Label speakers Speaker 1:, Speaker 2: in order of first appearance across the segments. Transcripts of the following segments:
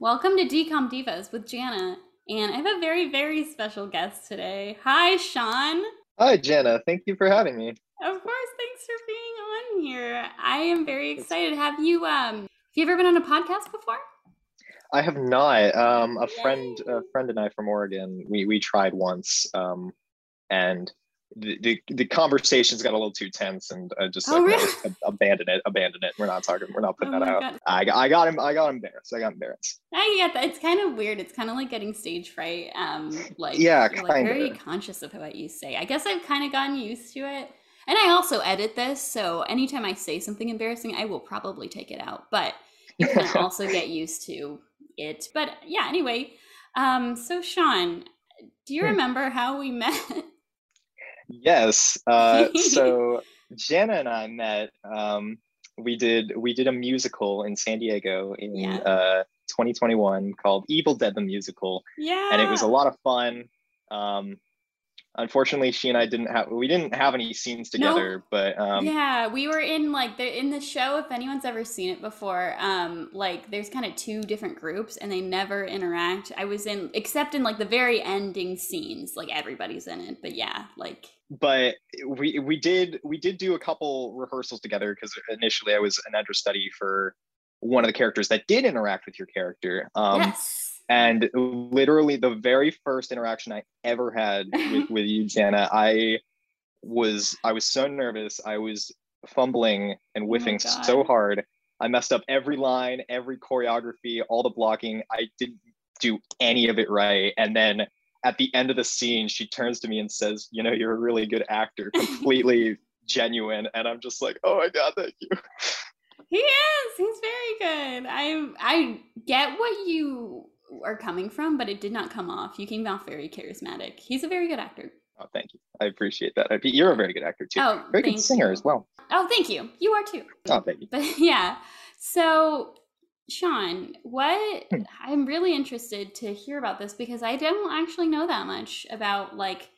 Speaker 1: Welcome to DCOM Divas with Jana. And I have a very, very special guest today. Hi, Sean.
Speaker 2: Hi, Jana. Thank you for having me.
Speaker 1: Of course, thanks for being on here. I am very excited. Have you um have you ever been on a podcast before?
Speaker 2: I have not. Um, a friend, a friend and I from Oregon, we we tried once, um, and the, the, the conversations got a little too tense and I just
Speaker 1: Oh,
Speaker 2: like
Speaker 1: really?
Speaker 2: no, abandon it abandon it we're not talking we're not putting
Speaker 1: Oh
Speaker 2: that out
Speaker 1: God.
Speaker 2: I, got- I got him I got embarrassed I got embarrassed
Speaker 1: I get that. It's kind of weird. It's kind of like getting stage fright. Um, like
Speaker 2: Yeah,
Speaker 1: you're, like very conscious of what you say. I guess I've kind of gotten used to it. And I also edit this, so anytime I say something embarrassing, I will probably take it out. But you can also get used to it. But yeah, anyway. Um, so Sean, do you
Speaker 2: Hmm.
Speaker 1: remember how we met?
Speaker 2: Yes uh, so Jana and I met um, we did we did a musical in San Diego in
Speaker 1: Yeah.
Speaker 2: uh, 2021 called Evil Dead the Musical
Speaker 1: yeah.
Speaker 2: and it was a lot of fun. Um, unfortunately, she and I didn't have we didn't have any scenes
Speaker 1: No.
Speaker 2: together, but um,
Speaker 1: yeah, we were in like the in the show. If anyone's ever seen it before, um, like there's kind of two different groups and they never interact. I was in except in like the very ending scenes, like everybody's in it. But yeah, like
Speaker 2: but we we did we did do a couple rehearsals together because initially I was an understudy for one of the characters that did interact with your character. Um,
Speaker 1: yes,
Speaker 2: And literally, the very first interaction I ever had with, with you, Jana, I was I was so nervous. I was fumbling and oh whiffing
Speaker 1: God.
Speaker 2: so hard. I messed up every line, every choreography, all the blocking. I didn't do any of it right. And then at the end of the scene, she turns to me and says, "You know, you're a really good actor, completely genuine." And I'm just like, "Oh my god, thank you."
Speaker 1: he is. He's very good. I I get what you are coming from, but it did not come off. You came off very charismatic. He's a very good actor.
Speaker 2: Oh, thank you. I appreciate that. I- You're a very good actor too.
Speaker 1: Oh,
Speaker 2: very good singer
Speaker 1: you.
Speaker 2: as well.
Speaker 1: Oh, thank you. You are too.
Speaker 2: Oh, thank you.
Speaker 1: But yeah. So, Sean, what
Speaker 2: Hmm.
Speaker 1: I'm really interested to hear about this because I don't actually know that much about like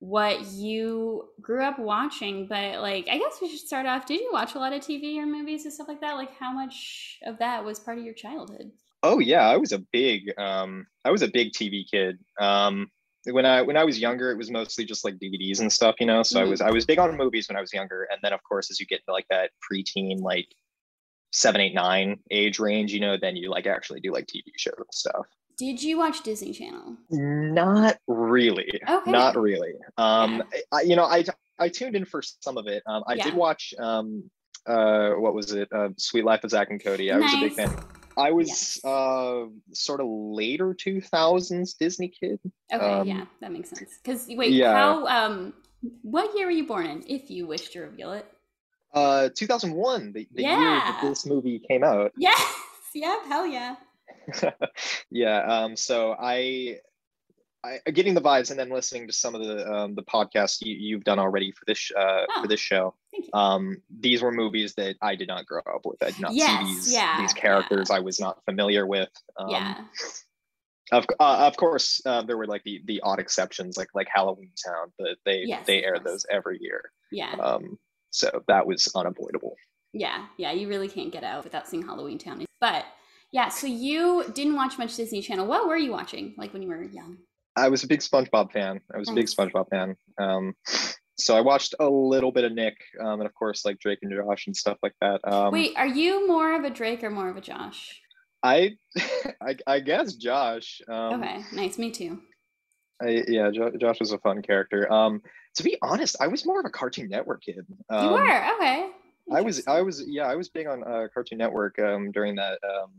Speaker 1: what you grew up watching, but like I guess we should start off. Did you watch a lot of TV or movies and stuff like that? Like how much of that was part of your childhood?
Speaker 2: Oh yeah, I was a big um I was a big TV kid. Um when I when I was younger it was mostly just like DVDs and stuff, you know. So I
Speaker 1: Mhm.
Speaker 2: was I was big on movies when I was younger and then of course as you get into like that preteen like seven, eight, nine age range, you know, then you like actually do like TV shows and stuff.
Speaker 1: Did you watch Disney Channel?
Speaker 2: Not really.
Speaker 1: Okay.
Speaker 2: Not really. Um I, you know, I I tuned in for some of it. Um I
Speaker 1: Yeah.
Speaker 2: did watch um uh what was it? Uh Suite Life of Zack and Cody. I was a big fan. I was
Speaker 1: Yes.
Speaker 2: uh sort of later 2000s Disney kid.
Speaker 1: Okay,
Speaker 2: Um,
Speaker 1: yeah, that makes sense. Because wait,
Speaker 2: yeah.
Speaker 1: how um what year were you born in, if you wish to reveal it?
Speaker 2: Uh 2001, the, the year that this movie came out.
Speaker 1: Yes, yep, hell yeah.
Speaker 2: yeah, um so I I getting the vibes and then listening to some of the um the podcasts you, you've done already for this uh
Speaker 1: Oh.
Speaker 2: for this show. Um these were movies that I did not grow up with. I did not
Speaker 1: Yes,
Speaker 2: see these
Speaker 1: yeah,
Speaker 2: these characters I was not familiar with. Um,
Speaker 1: yeah.
Speaker 2: Of, uh, of course, uh, there were like the, the odd exceptions, like like Halloween Town, but they
Speaker 1: Yes,
Speaker 2: they air those every year.
Speaker 1: Yeah.
Speaker 2: Um, so that was unavoidable.
Speaker 1: Yeah. Yeah. You really can't get out without seeing Halloween Town. But yeah, so you didn't watch much Disney Channel. What were you watching like when you were young?
Speaker 2: I was a big SpongeBob fan. I was a big SpongeBob fan. Um, so I watched a little bit of Nick, um, and of course like Drake and Josh and stuff like that. Um,
Speaker 1: Wait, are you more of a Drake or more of a Josh?
Speaker 2: I, I I guess Josh. Um,
Speaker 1: okay, nice. Me too.
Speaker 2: I, yeah, jo- Josh was a fun character. Um, to be honest, I was more of a Cartoon Network kid. Um,
Speaker 1: you were okay.
Speaker 2: I was I was yeah I was big on uh, Cartoon Network um, during that um,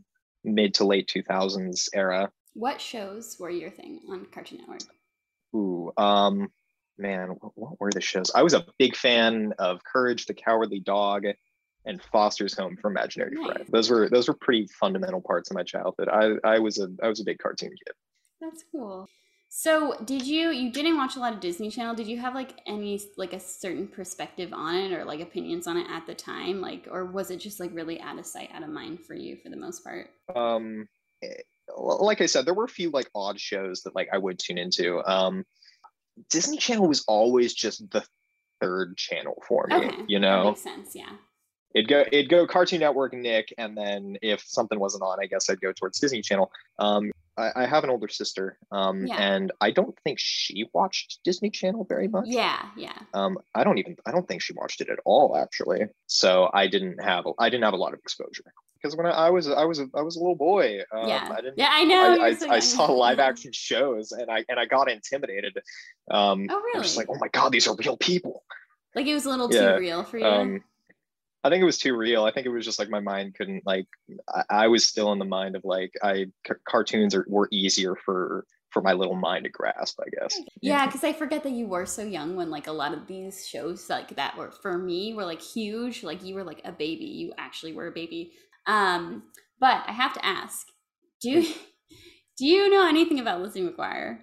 Speaker 2: mid to late 2000s era.
Speaker 1: What shows were your thing on Cartoon Network?
Speaker 2: Ooh, um, man, what, were the shows? I was a big fan of Courage the Cowardly Dog and Foster's Home for Imaginary
Speaker 1: Nice.
Speaker 2: Friend. Those were those were pretty fundamental parts of my childhood. I I was a I was a big cartoon kid.
Speaker 1: That's cool. So, did you you didn't watch a lot of Disney Channel? Did you have like any like a certain perspective on it or like opinions on it at the time? Like or was it just like really out of sight, out of mind for you for the most part?
Speaker 2: Um, eh, like I said, there were a few like odd shows that like I would tune into. Um, Disney Channel was always just the third channel for me.
Speaker 1: Okay.
Speaker 2: You
Speaker 1: That
Speaker 2: know,
Speaker 1: makes sense, yeah.
Speaker 2: it'd go it'd go Cartoon Network, Nick, and then if something wasn't on, I guess I'd go towards Disney Channel. Um, I, I have an older sister, um,
Speaker 1: Yeah.
Speaker 2: and I don't think she watched Disney Channel very much.
Speaker 1: Yeah, yeah.
Speaker 2: Um, I don't even I don't think she watched it at all actually. So I didn't have I didn't have a lot of exposure because when I, I was I was a, I was a little boy. Um,
Speaker 1: yeah.
Speaker 2: I didn't.
Speaker 1: yeah, I know.
Speaker 2: I, I,
Speaker 1: so
Speaker 2: I saw live action shows and I and I got intimidated. Um,
Speaker 1: Oh,
Speaker 2: I was just
Speaker 1: really?
Speaker 2: like, oh my god, these are real people.
Speaker 1: Like it was a little
Speaker 2: Yeah,
Speaker 1: too real for you.
Speaker 2: Um, I think it was too real. I think it was just like my mind couldn't like. I, I was still in the mind of like I c- cartoons are were easier for for my little mind to grasp. I guess.
Speaker 1: yeah, because I forget that you were so young when like a lot of these shows like that were for me were like huge. Like you were like a baby. You actually were a baby. Um, but I have to ask, do do you know anything about Lizzie McGuire?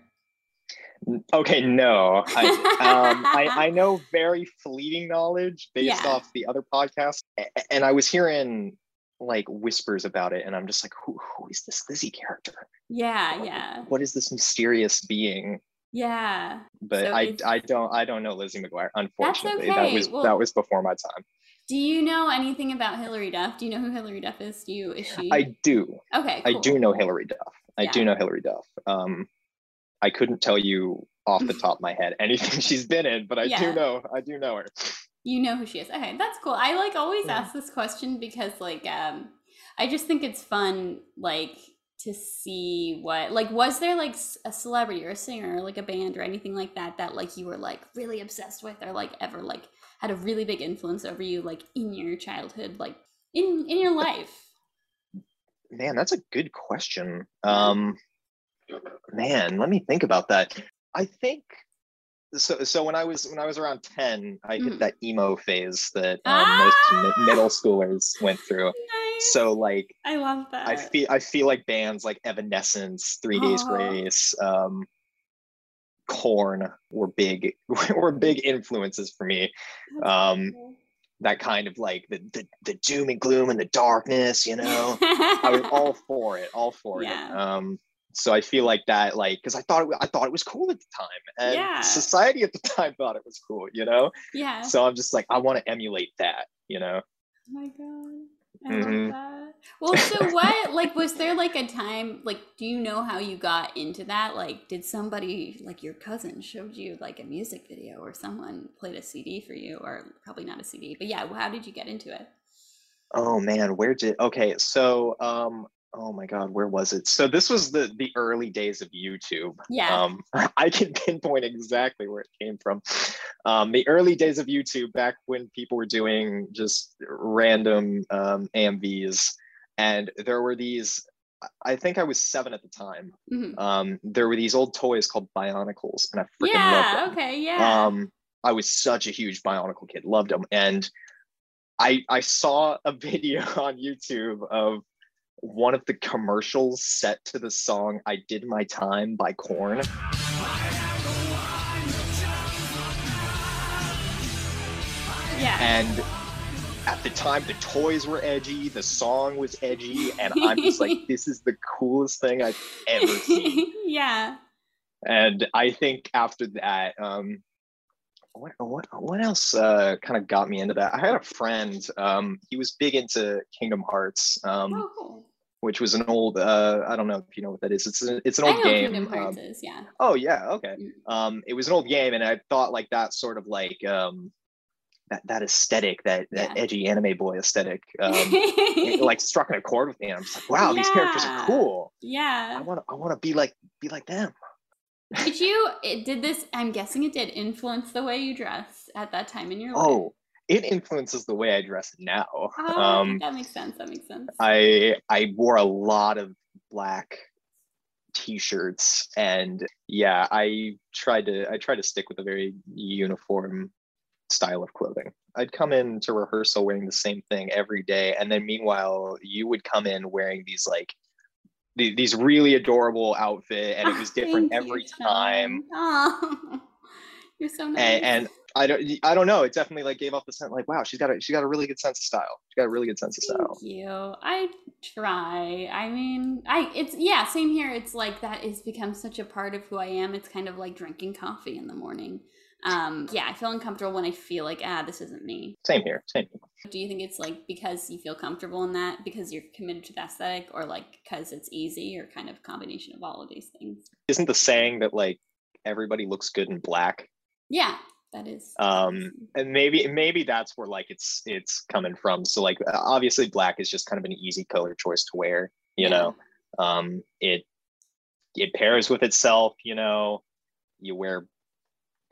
Speaker 2: Okay, no. I, um, I, I know very fleeting knowledge based
Speaker 1: Yeah.
Speaker 2: off the other podcast, and I was hearing like whispers about it, and I'm just like, who, who is this Lizzie character?
Speaker 1: Yeah, yeah,
Speaker 2: What is this mysterious being?
Speaker 1: yeah.
Speaker 2: But
Speaker 1: So
Speaker 2: I, I don't I don't know Lizzie McGuire. Unfortunately, that
Speaker 1: okay.
Speaker 2: was
Speaker 1: Well-
Speaker 2: that was before my time.
Speaker 1: Do you know anything about Hilary Duff? Do you know who Hilary Duff is? Do you is she?
Speaker 2: I do.
Speaker 1: okay,
Speaker 2: I do know Hilary Duff. I do know Hilary Duff. Um, I couldn't tell you off the top of my head anything she's been in, but I
Speaker 1: Yeah.
Speaker 2: do know I do know her.
Speaker 1: You know who she is. Okay, that's cool. I like always
Speaker 2: Yeah.
Speaker 1: ask this question because like um I just think it's fun like to see what like was there like a celebrity or a singer or like a band or anything like that that like you were like really obsessed with or like ever like had a really big influence over you like in your childhood like in in your life.
Speaker 2: Man, that's a good question. Um, man, let me think about that. I think so. So when I was when I was around ten, I hit that emo phase that um,
Speaker 1: Ah!
Speaker 2: most mi- middle schoolers went through.
Speaker 1: Nice.
Speaker 2: So like,
Speaker 1: I love that.
Speaker 2: I feel I feel like bands like Evanescence, Three Days
Speaker 1: Oh.
Speaker 2: Grace, um, Korn were big were big influences for me.
Speaker 1: That's
Speaker 2: um,
Speaker 1: cool.
Speaker 2: That kind of like the the, the doom and gloom and the darkness, you know. I was all for it, all for
Speaker 1: Yeah.
Speaker 2: it. Um, so I feel like that, like, because I thought it, I thought it was cool at the time, and
Speaker 1: Yeah.
Speaker 2: society at the time thought it was cool, you know.
Speaker 1: yeah.
Speaker 2: So I'm just like, I want to emulate that, you know.
Speaker 1: Oh my god. I
Speaker 2: Mhm.
Speaker 1: love that. Well, so what like was there like a time like do you know how you got into that? Like did somebody like your cousin showed you like a music video or someone played a CD for you or probably not a CD, but yeah, how did you get into it?
Speaker 2: Oh man, where did? Okay, so um, oh my God, where was it? So this was the the early days of YouTube.
Speaker 1: Yeah.
Speaker 2: Um, I can pinpoint exactly where it came from. Um, the early days of YouTube, back when people were doing just random um, AMVs, and there were these. I think I was seven at the time.
Speaker 1: Mhm.
Speaker 2: Um, there were these old toys called Bionicles, and I freaking loved
Speaker 1: Yeah,
Speaker 2: them.
Speaker 1: okay, yeah.
Speaker 2: Um, I was such a huge Bionicle kid, loved them, and I I saw a video on YouTube of one of the commercials set to the song "I Did My Time" by Korn.
Speaker 1: yeah.
Speaker 2: and at the time the toys were edgy the song was edgy and i'm just like this is the coolest thing i've ever seen
Speaker 1: yeah.
Speaker 2: and i think after that um what what, what else uh, kind of got me into that i had a friend um he was big into kingdom hearts um
Speaker 1: Oh.
Speaker 2: Which was an old uh i don't know if you know what that is it's a, it's an
Speaker 1: I
Speaker 2: old game
Speaker 1: Kingdom Hearts
Speaker 2: um,
Speaker 1: is, yeah.
Speaker 2: oh yeah okay
Speaker 1: Mm.
Speaker 2: um it was an old game and i thought like that sort of like um that, that aesthetic that that
Speaker 1: Yeah.
Speaker 2: edgy anime boy aesthetic um it, like struck a chord with me and i'm just like wow these characters are cool i
Speaker 1: yeah.
Speaker 2: want to i want to be like be like them
Speaker 1: Did you it, did this I'm guessing it did influence the way you dress at that time in your life?
Speaker 2: oh it influences the way i dress now
Speaker 1: Oh,
Speaker 2: um
Speaker 1: that makes sense. That makes sense.
Speaker 2: i i wore a lot of black t-shirts and yeah i tried to i tried to stick with a very uniform style of clothing i'd come in to rehearsal wearing the same thing every day and then meanwhile you would come in wearing these like the- these really adorable outfit and it was different
Speaker 1: you,
Speaker 2: every
Speaker 1: Sean.
Speaker 2: time
Speaker 1: Oh, you're so nice.
Speaker 2: and, and I don't I don't know. It definitely like gave off the scent like wow, she's got a she got a really good sense of style. She got a really good sense of style.
Speaker 1: Thank you. I try. I mean, I it's yeah, same here. It's like that has become such a part of who I am. It's kind of like drinking coffee in the morning. Um, yeah, I feel uncomfortable when I feel like ah, this isn't me.
Speaker 2: Same here. Same. Here.
Speaker 1: Do you think it's like because you feel comfortable in that, because you're committed to the aesthetic, or like because it's easy, or kind of combination of all of these things?
Speaker 2: Isn't the saying that like everybody looks good in black?
Speaker 1: Yeah, that is.
Speaker 2: Um, and maybe maybe that's where like it's it's coming from. So like obviously black is just kind of an easy color choice to wear. You
Speaker 1: Yeah.
Speaker 2: know, um, it it pairs with itself. You know, you wear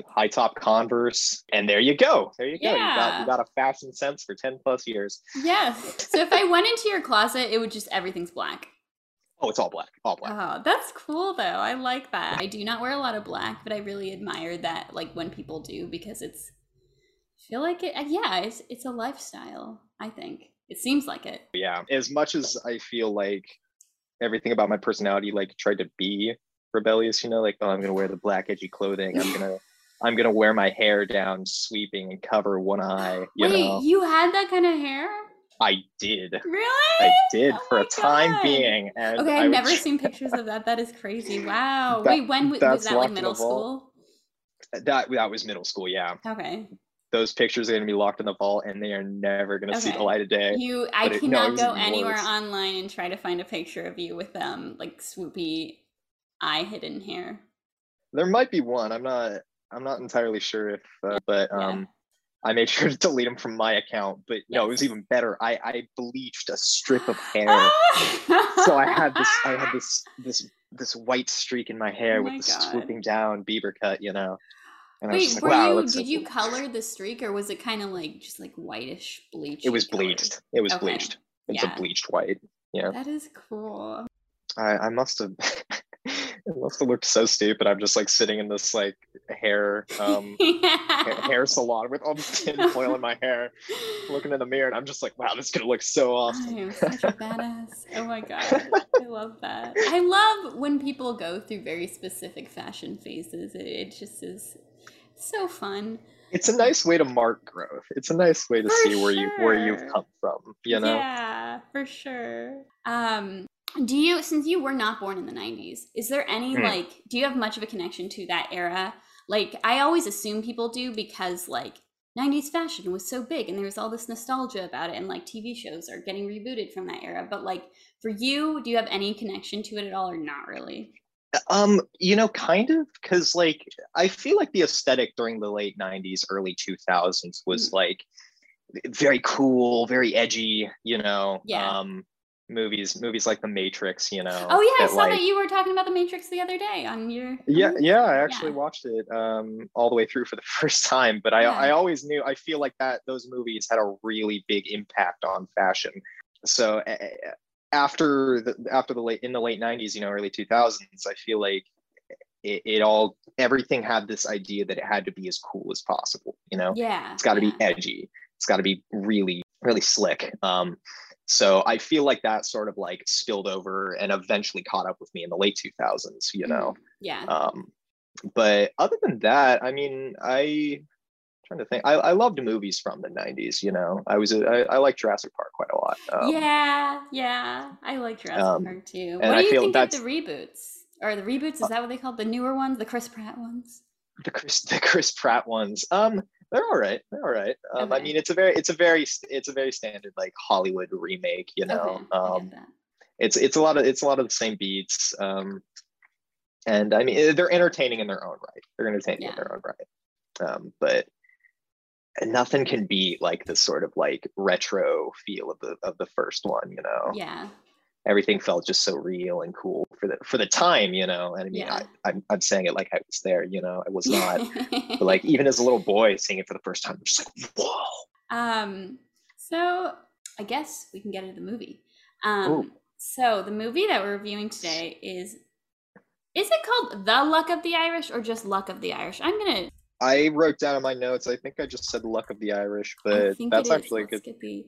Speaker 2: high top Converse, and there you go. There you go. You got you got a fashion sense for ten plus years.
Speaker 1: Yeah. So if I went into your closet, it would just everything's black.
Speaker 2: Oh, it's all black, all black.
Speaker 1: Oh, that's cool though. I like that. I do not wear a lot of black, but I really admire that like when people do because it's I feel like it yeah, it's it's a lifestyle, I think. It seems like it.
Speaker 2: yeah as much as i feel like everything about my personality like tried to be rebellious you know like oh i'm gonna wear the black edgy clothing i'm gonna i'm gonna wear my hair down sweeping and cover one eye you
Speaker 1: Wait,
Speaker 2: know
Speaker 1: you had that kind of hair?
Speaker 2: I did
Speaker 1: Really?
Speaker 2: i did
Speaker 1: Oh
Speaker 2: for
Speaker 1: my
Speaker 2: a time
Speaker 1: God.
Speaker 2: being and
Speaker 1: Okay,
Speaker 2: I
Speaker 1: I've
Speaker 2: would
Speaker 1: never
Speaker 2: try-
Speaker 1: seen pictures of that. That is crazy. Wow.
Speaker 2: That-
Speaker 1: Wait, when was that like middle
Speaker 2: a vault.
Speaker 1: school?
Speaker 2: that that was middle school yeah
Speaker 1: Okay.
Speaker 2: those pictures are gonna be locked in the vault and they are never gonna see the light of day
Speaker 1: You I
Speaker 2: But it- no,
Speaker 1: cannot go anywhere
Speaker 2: worse.
Speaker 1: online and try to find a picture of you with them like swoopy eye hidden hair.
Speaker 2: there might be one i'm not i'm not entirely sure if uh, but
Speaker 1: Yeah.
Speaker 2: I made sure to delete them from my account but no it was even better i i bleached a strip of hair so i had this i had this this this white streak in my hair
Speaker 1: Oh
Speaker 2: with
Speaker 1: my
Speaker 2: the
Speaker 1: God.
Speaker 2: swooping down bieber cut you know and i was
Speaker 1: Wait, were
Speaker 2: like wow
Speaker 1: you did you color the streak or was it kind of like just like whitish bleach?
Speaker 2: it was bleached it was
Speaker 1: Okay.
Speaker 2: bleached it's
Speaker 1: Yeah.
Speaker 2: a bleached white yeah
Speaker 1: That is cool.
Speaker 2: i i must have it must have looked so stupid i'm just like sitting in this like hair um ha- hair salon with all this tin foil in my hair looking in the mirror and i'm just like wow this is gonna look so awesome.
Speaker 1: I am such a badass. Oh my god. I love that. I love when people go through very specific fashion phases. It, it just is so fun.
Speaker 2: it's a nice way to mark growth it's a nice way to
Speaker 1: For
Speaker 2: see where you where you've come from you know
Speaker 1: Yeah, for sure. Um do you since you were not born in the 90s, is there any
Speaker 2: Hmm.
Speaker 1: like do you have much of a connection to that era? Like I always assume people do because like 90s fashion was so big and there was all this nostalgia about it and like TV shows are getting rebooted from that era. But like for you, do you have any connection to it at all or not really?
Speaker 2: Um, you know, kind of, because like I feel like the aesthetic during the late '90s, early 2000s was
Speaker 1: Mm.
Speaker 2: like very cool, very edgy. You know,
Speaker 1: Yeah.
Speaker 2: um, movies, movies like The Matrix. You know.
Speaker 1: Oh yeah, I saw
Speaker 2: like-
Speaker 1: that you were talking about the Matrix the other day on your
Speaker 2: Yeah,
Speaker 1: on-
Speaker 2: yeah, I actually
Speaker 1: Yeah.
Speaker 2: watched it um, all the way through for the first time. But I,
Speaker 1: Yeah.
Speaker 2: I always knew. I feel like that those movies had a really big impact on fashion. So uh, after the after the late in the late '90s, you know, early 2000s, I feel like it, it all everything had this idea that it had to be as cool as possible. You know,
Speaker 1: Yeah.
Speaker 2: it's got to
Speaker 1: yeah.
Speaker 2: be edgy. It's got to be really really slick. Um, so I feel like that sort of like spilled over and eventually caught up with me in the late 2000s. You know.
Speaker 1: Yeah.
Speaker 2: Um, but other than that, I mean, I trying to think. I, I loved movies from the '90s. You know, I was a, I, I like Jurassic Park quite a lot. Um,
Speaker 1: yeah, yeah. I like Jurassic
Speaker 2: um,
Speaker 1: Park too. What
Speaker 2: I
Speaker 1: do you
Speaker 2: feel
Speaker 1: think of the reboots? Or the reboots, is that what they call the newer ones? The Chris Pratt ones?
Speaker 2: The Chris the Chris Pratt ones. Um, they're all right. They're all right. Um, I mean, it's a very it's a very it's a very standard like Hollywood remake. You know,
Speaker 1: okay,
Speaker 2: um, it's it's a lot of it's a lot of the same beats. Um, and I mean, they're entertaining in their own right. They're entertaining
Speaker 1: Yeah.
Speaker 2: in their own right. Um, but nothing can beat like the sort of like retro feel of the of the first one. You know,
Speaker 1: Yeah.
Speaker 2: Everything felt just so real and cool for the for the time. You know, and I mean,
Speaker 1: Yeah.
Speaker 2: I, I'm I'm saying it like I was there. You know, I was not. but like even as a little boy seeing it for the first time, I'm just like, whoa.
Speaker 1: um, so I guess we can get into the movie. Um,
Speaker 2: Ooh.
Speaker 1: so the movie that we're reviewing today is is it called The Luck of the Irish or just Luck of the Irish? I'm gonna
Speaker 2: I wrote down in my notes. I think I just said luck of the Irish, but that's actually good.
Speaker 1: the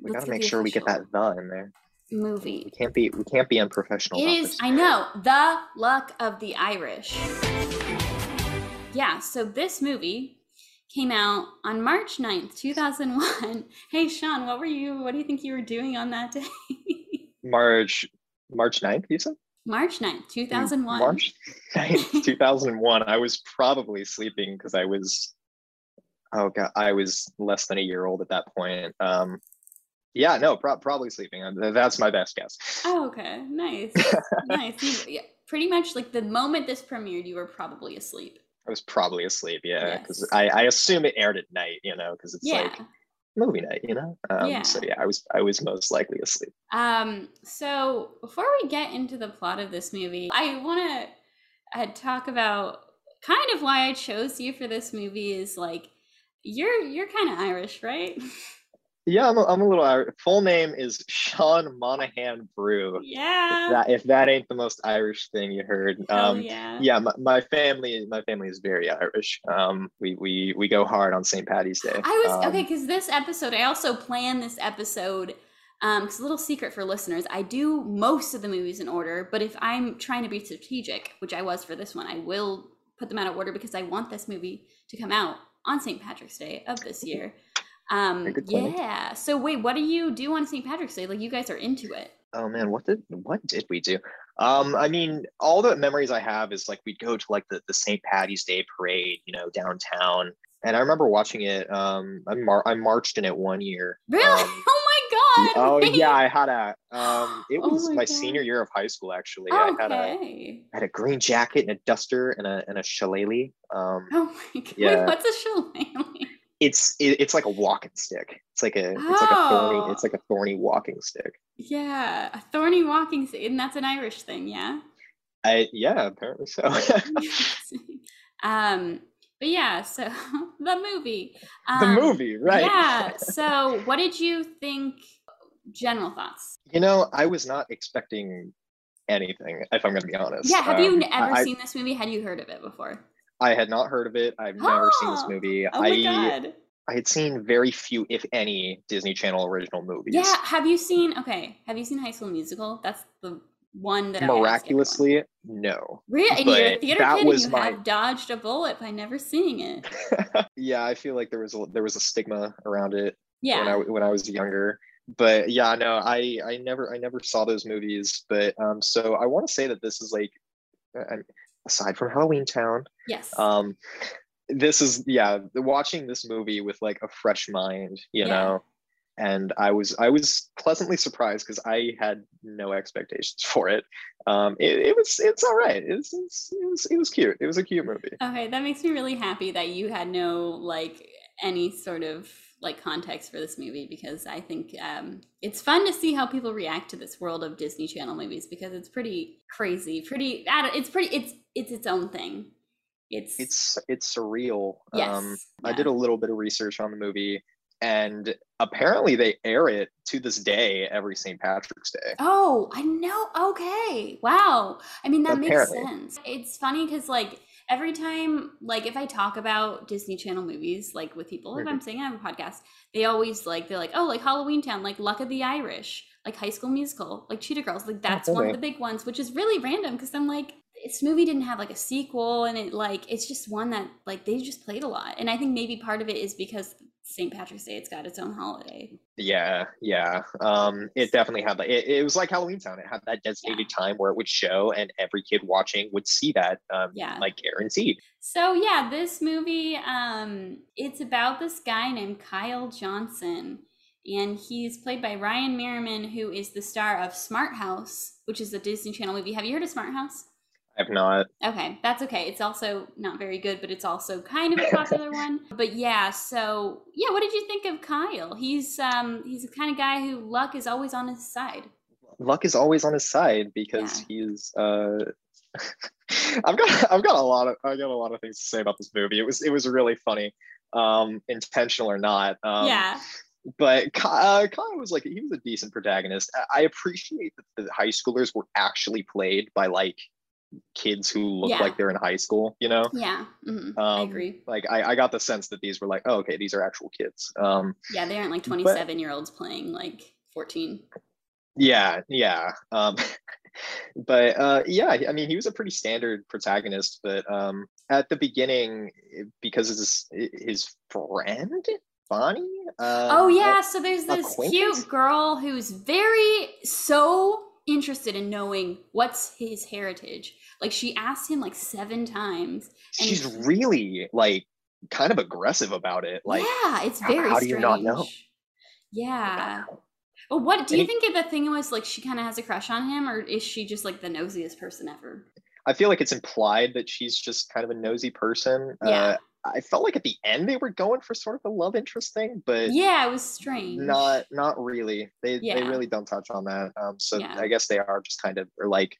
Speaker 2: We gotta make sure we get that the in there.
Speaker 1: Movie.
Speaker 2: We can't be we can't be unprofessional.
Speaker 1: It is. I know, The Luck of the Irish. Yeah, so this movie came out on March 9th, 2001. Hey, Sean, what were you, what do you think you were doing on that day?
Speaker 2: March March 9th, you said?
Speaker 1: March 9th, 2001.
Speaker 2: March 9th, 2001. I was probably sleeping because I was oh god, I was less than a year old at that point. Um, yeah, no, pro- probably sleeping. That's my best guess.
Speaker 1: Oh, okay, nice, nice. You, yeah, pretty much like the moment this premiered, you were probably asleep.
Speaker 2: I was probably asleep, yeah, because
Speaker 1: Yes.
Speaker 2: I, I assume it aired at night, you know, because it's
Speaker 1: Yeah.
Speaker 2: like movie night, you know. Um,
Speaker 1: Yeah.
Speaker 2: So yeah, I was I was most likely asleep.
Speaker 1: Um, so before we get into the plot of this movie, I want to uh, talk about kind of why I chose you for this movie. Is like you're you're kind of Irish, right?
Speaker 2: Yeah, I'm a, I'm a little. Ir- Full name is Sean Monahan Brew.
Speaker 1: yeah.
Speaker 2: If that if that ain't the most Irish thing you heard.
Speaker 1: Hell
Speaker 2: Um,
Speaker 1: yeah.
Speaker 2: yeah, my, my family my family is very Irish. Um, we we we go hard on St. Patty's Day.
Speaker 1: I was
Speaker 2: Um,
Speaker 1: okay because this episode, I also planned this episode. Um, because a little secret for listeners, I do most of the movies in order, but if I'm trying to be strategic, which I was for this one, I will put them out of order because I want this movie to come out on St. Patrick's Day of this year. Um,
Speaker 2: Very good planning.
Speaker 1: yeah. So wait, what do you do on St. Patrick's Day? Like you guys are into it.
Speaker 2: Oh man, what did what did we do? Um, I mean, all the memories I have is like we'd go to like the, the St. Patty's Day parade, you know, downtown. And I remember watching it. Um, I mar- I marched in it one year.
Speaker 1: Really?
Speaker 2: Um,
Speaker 1: oh my god.
Speaker 2: oh
Speaker 1: wait.
Speaker 2: yeah, I had a. Um, it
Speaker 1: Oh
Speaker 2: was
Speaker 1: my
Speaker 2: my, senior year of high school. Actually, I had a
Speaker 1: Okay.
Speaker 2: I had a green jacket and a duster and a and a shillelagh. Um,
Speaker 1: Oh my god. Wait, what's a shillelagh?
Speaker 2: It's it, it's like a walking stick. It's like a it's like a thorny
Speaker 1: Oh.
Speaker 2: it's like a thorny walking stick.
Speaker 1: Yeah, a thorny walking stick, and that's an Irish thing, yeah.
Speaker 2: I yeah, apparently so.
Speaker 1: um, but yeah, so the movie.
Speaker 2: the
Speaker 1: Um,
Speaker 2: movie, right?
Speaker 1: Yeah. So, what did you think? General thoughts.
Speaker 2: You know, I was not expecting anything, if I'm going to be honest.
Speaker 1: Yeah. Have you
Speaker 2: Um,
Speaker 1: n- ever
Speaker 2: I,
Speaker 1: seen this movie? Had you heard of it before?
Speaker 2: I had not heard of it. I've never seen this movie.
Speaker 1: Oh my
Speaker 2: I
Speaker 1: god.
Speaker 2: I had seen very few, if any, Disney Channel original movies.
Speaker 1: Yeah. Have you seen? Okay. Have you seen High School Musical? That's the one that I.
Speaker 2: Miraculously, no.
Speaker 1: Really? And you're a theater
Speaker 2: that
Speaker 1: kid,
Speaker 2: was
Speaker 1: and you
Speaker 2: my-
Speaker 1: have dodged a bullet by never seeing it.
Speaker 2: yeah, I feel like there was a, there was a stigma around it
Speaker 1: Yeah.
Speaker 2: when I when I was younger. But yeah, no, I I never I never saw those movies. But um, so I want to say that this is like, uh, aside from Halloween Town,
Speaker 1: yes.
Speaker 2: um this is yeah watching this movie with like a fresh mind you
Speaker 1: Yeah.
Speaker 2: know and i was i was pleasantly surprised because i had no expectations for it um it, it was it's all right it's, it's it was it was cute it was a cute movie
Speaker 1: Okay, that makes me really happy that you had no like any sort of like context for this movie because I think um, it's fun to see how people react to this world of Disney Channel movies because it's pretty crazy, pretty. It's pretty. It's it's its own thing. It's
Speaker 2: it's it's surreal
Speaker 1: yes.
Speaker 2: um i did a little bit of research on the movie and apparently they air it to this day every st patrick's day
Speaker 1: Oh, I know. Okay. Wow. I mean, that
Speaker 2: Apparently.
Speaker 1: makes sense. It's funny because, like, every time, like, if I talk about Disney Channel movies, like, with people, if
Speaker 2: Mhm.
Speaker 1: I'm saying I have a podcast, they always, like, they're like, oh, like Halloween Town, like Luck of the Irish, like High School Musical, like Cheetah Girls. Like, that's one of the big ones, which is really random because I'm like, this movie didn't have like a sequel and it like it's just one that like they just played a lot and i think maybe part of it is because st patrick's day it's got its own holiday
Speaker 2: Yeah, yeah. Um, it definitely had like it, it was like Halloween Town. It had that designated time where it would show, and every kid watching would see that. Um,
Speaker 1: Yeah.
Speaker 2: like guaranteed.
Speaker 1: So yeah, this movie, um, it's about this guy named Kyle Johnson, and he's played by Ryan Merriman, who is the star of Smart House, which is a Disney Channel movie. Have you heard of Smart House?
Speaker 2: I've not.
Speaker 1: Okay, that's okay. It's also not very good, but it's also kind of a popular one. But yeah, so yeah, what did you think of Kyle? He's um he's the kind of guy who luck is always on his side.
Speaker 2: Luck is always on his side because
Speaker 1: Yeah.
Speaker 2: he's. Uh, I've got I've got a lot of I got a lot of things to say about this movie. It was it was really funny, um, intentional or not. Um,
Speaker 1: yeah.
Speaker 2: But uh, Kyle was like he was a decent protagonist. I- I appreciate that the high schoolers were actually played by like kids who look
Speaker 1: Yeah.
Speaker 2: like they're in high school. You know,
Speaker 1: Yeah. mhm, I
Speaker 2: Um,
Speaker 1: agree.
Speaker 2: like I, I got the sense that these were like, oh, okay, these are actual kids. Um,
Speaker 1: Yeah, they aren't like
Speaker 2: but-
Speaker 1: 27 year olds playing like 14.
Speaker 2: yeah, yeah. Um, but uh, yeah, I mean, he was a pretty standard protagonist. But um, at the beginning, because his his friend Bonnie. Uh,
Speaker 1: Oh yeah, so there's this cute girl who's very so interested in knowing what's his heritage. Like she asked him like seven times. and
Speaker 2: she's really like kind of aggressive about it. Like,
Speaker 1: yeah, it's very.
Speaker 2: how, how
Speaker 1: do
Speaker 2: you not know?
Speaker 1: Yeah. Well, what do you think of the thing was like? She kind of has a crush on him, or is she just like the nosiest person ever?
Speaker 2: I feel like it's implied that she's just kind of a nosy person.
Speaker 1: Yeah.
Speaker 2: Uh, I felt like at the end they were going for sort of a love interest thing, but
Speaker 1: yeah, it was strange.
Speaker 2: Not not really. They
Speaker 1: Yeah.
Speaker 2: they really don't touch on that. Um, so
Speaker 1: Yeah.
Speaker 2: I guess they are just kind of or like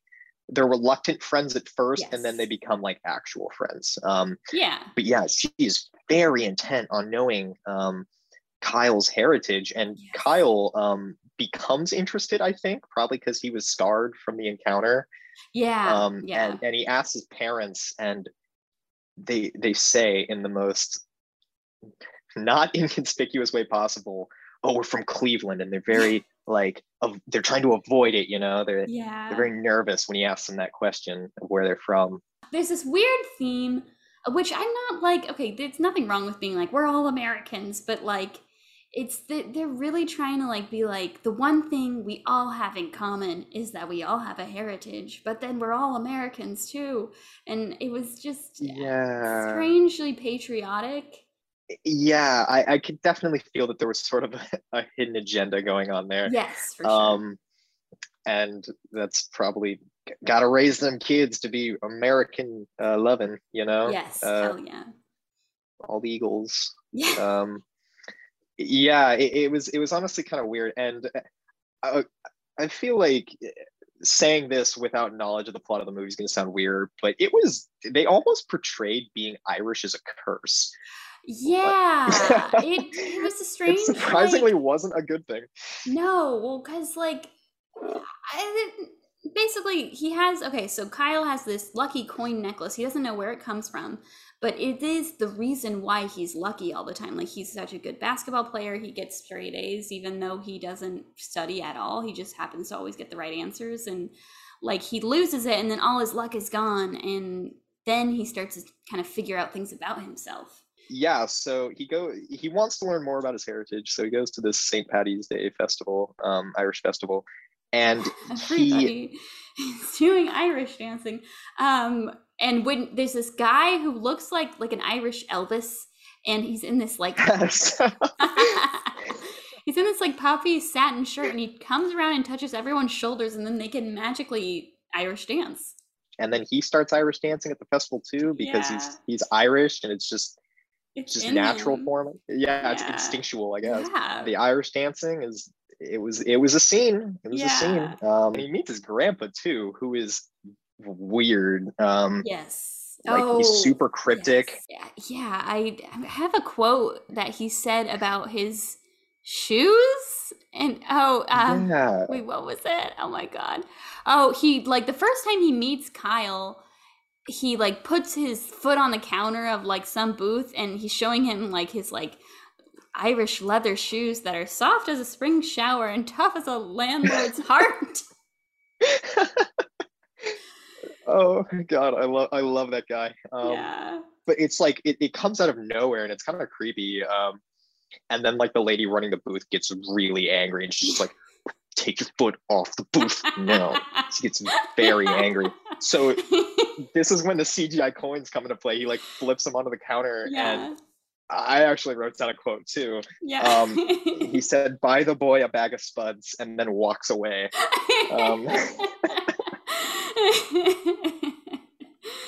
Speaker 2: they're reluctant friends at first, and then they become like actual friends. Um,
Speaker 1: Yeah.
Speaker 2: but yeah, she is very intent on knowing um, Kyle's heritage, and
Speaker 1: Yes.
Speaker 2: Kyle um, becomes interested. I think probably because he was scarred from the encounter.
Speaker 1: Yeah.
Speaker 2: Um,
Speaker 1: yeah.
Speaker 2: and, and he asks his parents, and they they say in the most not inconspicuous way possible, "Oh, we're from Cleveland," and they're very like of, they're trying to avoid it. You know, they're
Speaker 1: yeah.
Speaker 2: they're very nervous when you ask them that question of where they're from.
Speaker 1: There's this weird theme, which I'm not like. Okay, there's nothing wrong with being like we're all Americans, but like it's that they're really trying to like be like the one thing we all have in common is that we all have a heritage, but then we're all Americans too, and it was just
Speaker 2: Yeah,
Speaker 1: strangely patriotic.
Speaker 2: yeah, I, I could definitely feel that there was sort of a, a hidden agenda going on there.
Speaker 1: Yes, for sure.
Speaker 2: um and that's probably got to raise them kids to be american uh, loving you know
Speaker 1: yes,
Speaker 2: uh,
Speaker 1: hell yeah.
Speaker 2: all the eagles
Speaker 1: Yeah.
Speaker 2: um yeah it, it was it was honestly kind of weird and I, I feel like saying this without knowledge of the plot of the movie is going to sound weird but it was they almost portrayed being irish as a curse
Speaker 1: Yeah, it, it was a strange.
Speaker 2: it surprisingly
Speaker 1: like-
Speaker 2: wasn't a good thing
Speaker 1: No, well, because like, I, basically he has okay. So Kyle has this lucky coin necklace. He doesn't know where it comes from, but it is the reason why he's lucky all the time. Like he's such a good basketball player. He gets straight A's even though he doesn't study at all. He just happens to always get the right answers, and like he loses it, and then all his luck is gone, and then he starts to kind of figure out things about himself.
Speaker 2: yeah so he go he wants to learn more about his heritage so he goes to this st patty's day festival um irish festival and he
Speaker 1: is doing irish dancing um and when there's this guy who looks like like an irish elvis and he's in this like he's in this like puffy satin shirt and he comes around and touches everyone's shoulders and then they can magically irish dance.
Speaker 2: And then he starts irish dancing at the festival too because
Speaker 1: Yeah.
Speaker 2: he's he's irish and it's just
Speaker 1: it's
Speaker 2: just natural
Speaker 1: him.
Speaker 2: for him. Yeah, it's instinctual i guess.
Speaker 1: Yeah.
Speaker 2: The irish dancing is it was it was a scene. It was a scene. Um and he meets his grandpa too who is weird um
Speaker 1: yes
Speaker 2: like
Speaker 1: oh,
Speaker 2: he's super cryptic
Speaker 1: yes. yeah yeah I, I have a quote that he said about his shoes and oh um
Speaker 2: yeah
Speaker 1: Wait, what was it? Oh my god. Oh, he like the first time he meets Kyle, he like puts his foot on the counter of like some booth and he's showing him like his like Irish leather shoes that are soft as a spring shower and tough as a landlord's heart.
Speaker 2: oh god i love i love that guy um
Speaker 1: yeah.
Speaker 2: but it's like it, it comes out of nowhere and it's kind of creepy um and then like the lady running the booth gets really angry and she's just like take your foot off the booth now. She gets very angry. So this is when the cgi coins come into play. He like flips them onto the counter and i actually wrote down a quote too.
Speaker 1: Yeah.
Speaker 2: um, he said buy the boy a bag of spuds and then walks away. Um,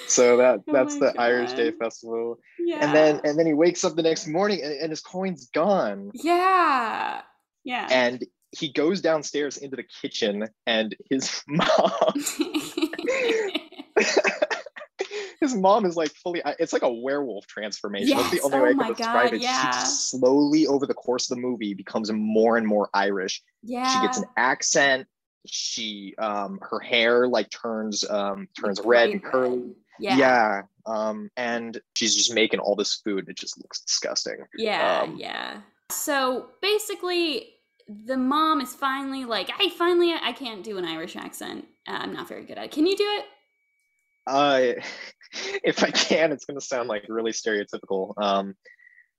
Speaker 2: so that
Speaker 1: Oh
Speaker 2: that's
Speaker 1: my
Speaker 2: the irish day festival
Speaker 1: yeah.
Speaker 2: and then and then he wakes up the next morning and, and his coin's gone
Speaker 1: Yeah. Yeah.
Speaker 2: and he goes downstairs into the kitchen and his mom his mom is like fully it's like a werewolf transformation that's the only
Speaker 1: oh
Speaker 2: way i can describe
Speaker 1: God,
Speaker 2: it
Speaker 1: yeah.
Speaker 2: she slowly over the course of the movie becomes more and more irish
Speaker 1: yeah.
Speaker 2: she gets an accent she um her hair like turns um turns red and curly.
Speaker 1: Yeah.
Speaker 2: yeah um and she's just making all this food it just looks disgusting
Speaker 1: Yeah,
Speaker 2: Um,
Speaker 1: yeah. So basically, the mom is finally like, I finally, I can't do an Irish accent. Uh, I'm not very good at it. Can you do it?
Speaker 2: uh if i can it's going to sound like really stereotypical um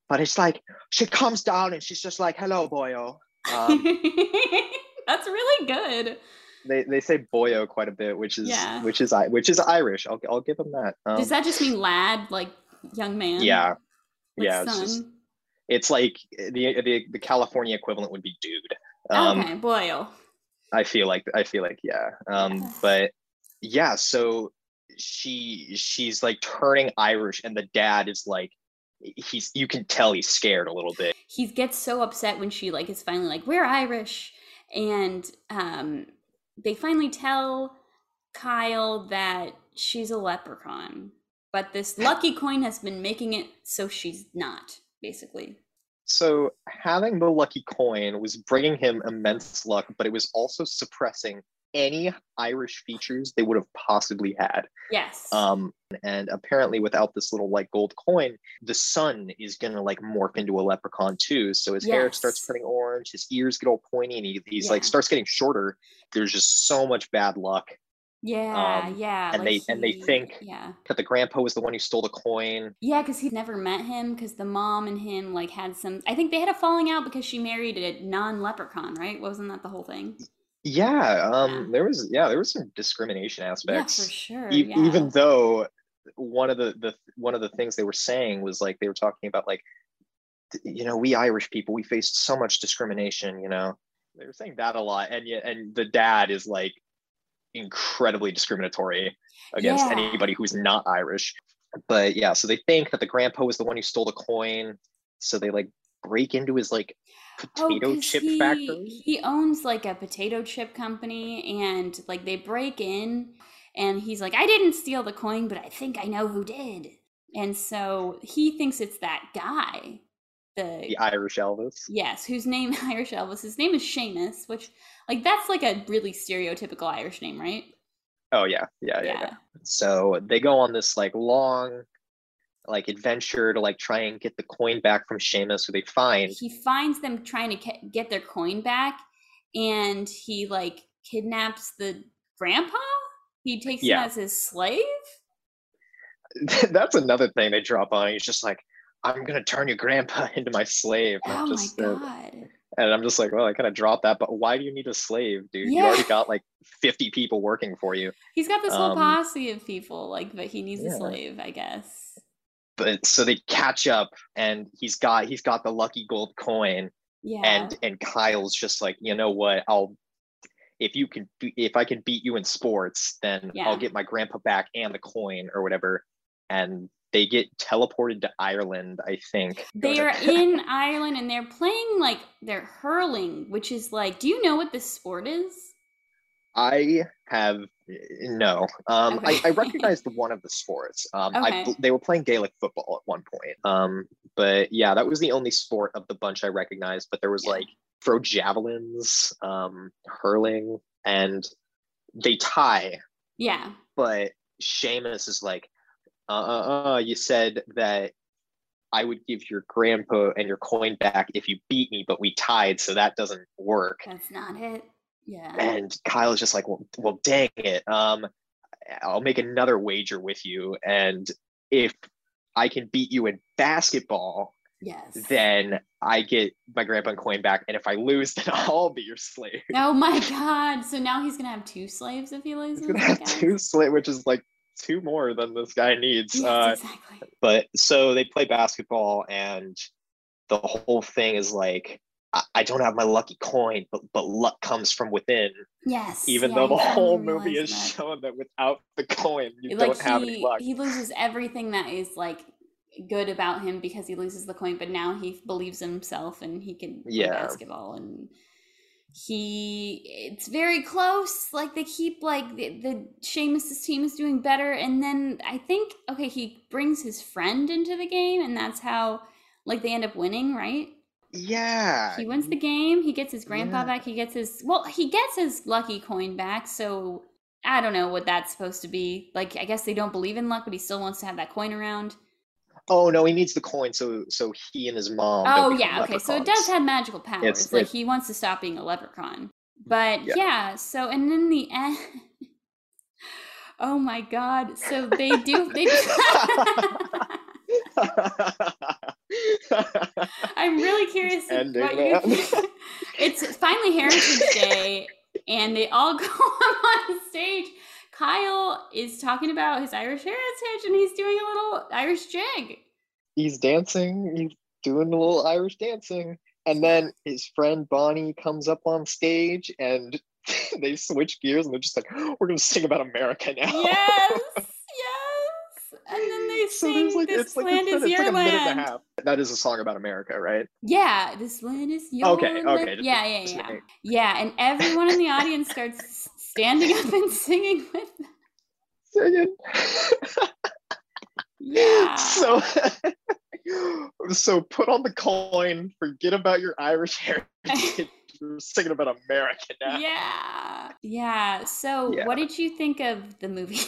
Speaker 2: but it's like she comes down and she's just like hello boyo um
Speaker 1: That's really good.
Speaker 2: they, they say boyo quite a bit which is
Speaker 1: Yeah.
Speaker 2: which is which is irish i'll, I'll give them that um,
Speaker 1: Does that just mean lad, like young man?
Speaker 2: yeah
Speaker 1: Like
Speaker 2: yeah, it's just it's like the the the California equivalent would be dude. Um,
Speaker 1: okay, boy.
Speaker 2: I feel like I feel like yeah. Um,
Speaker 1: Yeah.
Speaker 2: but yeah, so she she's like turning Irish, and the dad is like he's you can tell he's scared a little bit.
Speaker 1: he gets so upset when she like is finally like we're irish and um they finally tell kyle that she's a leprechaun but this lucky coin has been making it so she's not basically.
Speaker 2: So having the lucky coin was bringing him immense luck, but it was also suppressing any Irish features they would have possibly had.
Speaker 1: yes
Speaker 2: Um, and apparently, without this little like gold coin, the sun is gonna like morph into a leprechaun too. So his hair starts turning orange, his ears get all pointy, and he, he's like starts getting shorter. There's just so much bad luck
Speaker 1: yeah
Speaker 2: um,
Speaker 1: yeah
Speaker 2: and
Speaker 1: like
Speaker 2: they- and they think-
Speaker 1: yeah
Speaker 2: that the grandpa was the one who stole the coin.
Speaker 1: yeah because he'd never met him because the mom and him like had some i think they had a falling out because she married a non-leprechaun right wasn't that the whole thing
Speaker 2: Yeah, um, there was yeah, there was some discrimination aspects.
Speaker 1: yeah for sure
Speaker 2: E-
Speaker 1: yeah.
Speaker 2: even though one of the, the one of the things they were saying was like they were talking about like you know we irish people we faced so much discrimination you know they were saying that a lot and yet and the dad is like incredibly discriminatory against
Speaker 1: Yeah.
Speaker 2: anybody who's not irish but yeah so they think that the grandpa was the one who stole the coin so they like break into his like Oh, potato
Speaker 1: Oh,
Speaker 2: chip
Speaker 1: he,
Speaker 2: factory
Speaker 1: He owns like a potato chip company and like they break in and he's like, I didn't steal the coin, but I think I know who did. And so he thinks it's that guy. The,
Speaker 2: the irish elvis
Speaker 1: yes, whose name Irish Elvis. His name is Seamus, which like that's like a really stereotypical Irish name, right?
Speaker 2: oh yeah yeah yeah, yeah. So they go on this like long like adventure to like try and get the coin back from Seamus who they find.
Speaker 1: He finds them trying to get their coin back and he like kidnaps the grandpa. He takes
Speaker 2: Yeah.
Speaker 1: him as his slave.
Speaker 2: That's another thing they drop on. He's just like, I'm gonna turn your grandpa into my slave. And,
Speaker 1: Oh
Speaker 2: I'm
Speaker 1: my
Speaker 2: just, uh,
Speaker 1: god.
Speaker 2: and I'm just like, well, I kind of dropped that, but why do you need a slave, dude? You already got like 50 people working for you.
Speaker 1: He's got this whole
Speaker 2: Um,
Speaker 1: posse of people, like, but he needs
Speaker 2: yeah.
Speaker 1: a slave, I guess.
Speaker 2: But so they catch up and he's got he's got the lucky gold coin
Speaker 1: Yeah.
Speaker 2: and and Kyle's just like, you know what, I'll if you can if I can beat you in sports, then
Speaker 1: Yeah.
Speaker 2: I'll get my grandpa back and the coin or whatever. And they get teleported to Ireland, I think.
Speaker 1: they are in Ireland and they're playing like they're hurling, which is like, do you know what this sport is?
Speaker 2: I have no. Um, I, I recognized one of the sports. Um, I,
Speaker 1: Okay.
Speaker 2: they were playing Gaelic football at one point. Um, but yeah, that was the only sport of the bunch I recognized. But there was
Speaker 1: Yeah.
Speaker 2: like throw javelins, um, hurling, and they tie.
Speaker 1: Yeah.
Speaker 2: But Seamus is like, uh, uh, uh, you said that I would give your grandpa and your coin back if you beat me, but we tied, so that doesn't work.
Speaker 1: That's not it. Yeah.
Speaker 2: And Kyle is just like, well, well, dang it. Um, I'll make another wager with you, and if I can beat you in basketball,
Speaker 1: yes.
Speaker 2: then I get my grandpa and coin back, and if I lose, then I'll be your slave.
Speaker 1: Oh my god. So now he's gonna have two slaves if he loses.
Speaker 2: He's gonna have two slave, which is like two more than this guy needs.
Speaker 1: Yes,
Speaker 2: Uh,
Speaker 1: exactly.
Speaker 2: but so they play basketball, and the whole thing is like. I- don't have my lucky coin, but but luck comes from within.
Speaker 1: Yes.
Speaker 2: Even
Speaker 1: yeah,
Speaker 2: though the whole movie is
Speaker 1: that.
Speaker 2: showing that without the coin, you
Speaker 1: like
Speaker 2: don't have
Speaker 1: he,
Speaker 2: any luck.
Speaker 1: he loses everything that is like good about him because he loses the coin but now he believes in himself and he can play
Speaker 2: Yeah.
Speaker 1: basketball and he it's very close like they keep like the, the Seamus's team is doing better and then i think okay he brings his friend into the game and that's how like they end up winning right
Speaker 2: Yeah.
Speaker 1: he wins the game he gets his grandpa
Speaker 2: Yeah.
Speaker 1: back he gets his well he gets his lucky coin back so i don't know what that's supposed to be like i guess they don't believe in luck but he still wants to have that coin around
Speaker 2: Oh no, he needs the coin so so he and his mom.
Speaker 1: oh yeah okay so it does have magical powers
Speaker 2: It's-
Speaker 1: like he wants to stop being a leprechaun but
Speaker 2: Yeah.
Speaker 1: yeah. so and in the end oh my god so they do they i'm really curious what you it's finally heritage day and they all go up on stage kyle is talking about his irish heritage and he's doing a little irish jig
Speaker 2: he's dancing, he's doing a little Irish dancing. And then his friend Bonnie comes up on stage and they switch gears and they're just like, we're gonna sing about America now.
Speaker 1: Yes. And then they
Speaker 2: So
Speaker 1: sing
Speaker 2: like
Speaker 1: "This
Speaker 2: like
Speaker 1: land is your
Speaker 2: like a minute and
Speaker 1: land."
Speaker 2: That is a song about America, right?
Speaker 1: Yeah, this land is your
Speaker 2: Okay,
Speaker 1: land.
Speaker 2: okay,
Speaker 1: Yeah, yeah, yeah. Yeah, and everyone in the audience starts standing up and singing with them.
Speaker 2: Singing.
Speaker 1: Yeah.
Speaker 2: So so put on the coin, forget about your Irish heritage. We're singing about America now.
Speaker 1: Yeah. Yeah. So,
Speaker 2: Yeah.
Speaker 1: what did you think of the movie?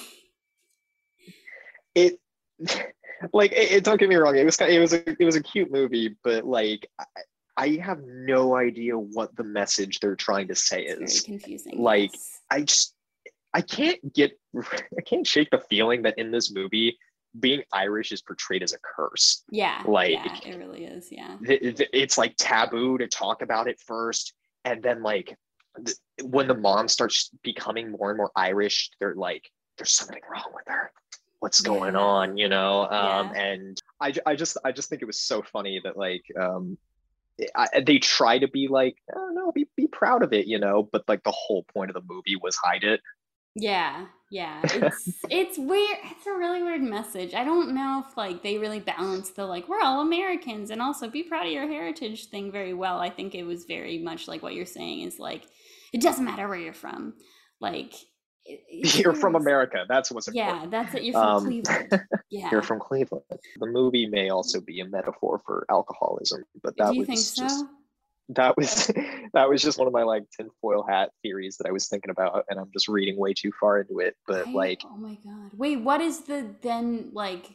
Speaker 2: It like it, it- don't get me wrong it was kind it was a it was a cute movie but like I, I have no idea what the message they're trying to say
Speaker 1: It's very
Speaker 2: is
Speaker 1: confusing.
Speaker 2: like-
Speaker 1: yes.
Speaker 2: i just i can't get i can't shake the feeling that in this movie being irish is portrayed as a curse
Speaker 1: yeah,
Speaker 2: like-
Speaker 1: yeah, it really is. Yeah.
Speaker 2: Th- th- it's like taboo to talk about it first and then like th- when the mom starts becoming more and more irish they're like there's something wrong with her what's going
Speaker 1: Yeah.
Speaker 2: on you know um
Speaker 1: Yeah.
Speaker 2: and I, I just i just think it was so funny that like um I, they try to be like i don't know be, be proud of it you know but like the whole point of the movie was hide it
Speaker 1: Yeah, yeah. It's it's weird. It's a really weird message. I don't know if like they really balance the like we're all Americans and also be proud of your heritage thing very well. I think it was very much like what you're saying is like it doesn't matter where you're from. Like it,
Speaker 2: you're from america that's what's important
Speaker 1: Yeah, that's it. You're from
Speaker 2: Um,
Speaker 1: Cleveland. Yeah.
Speaker 2: you're from cleveland the movie may also be a metaphor for alcoholism but that
Speaker 1: Do you
Speaker 2: was
Speaker 1: think so?
Speaker 2: just that was that was just one of my like tinfoil hat theories that I was thinking about, and I'm just reading way too far into it. But
Speaker 1: I-
Speaker 2: like,
Speaker 1: oh my god. Wait, what is the then like?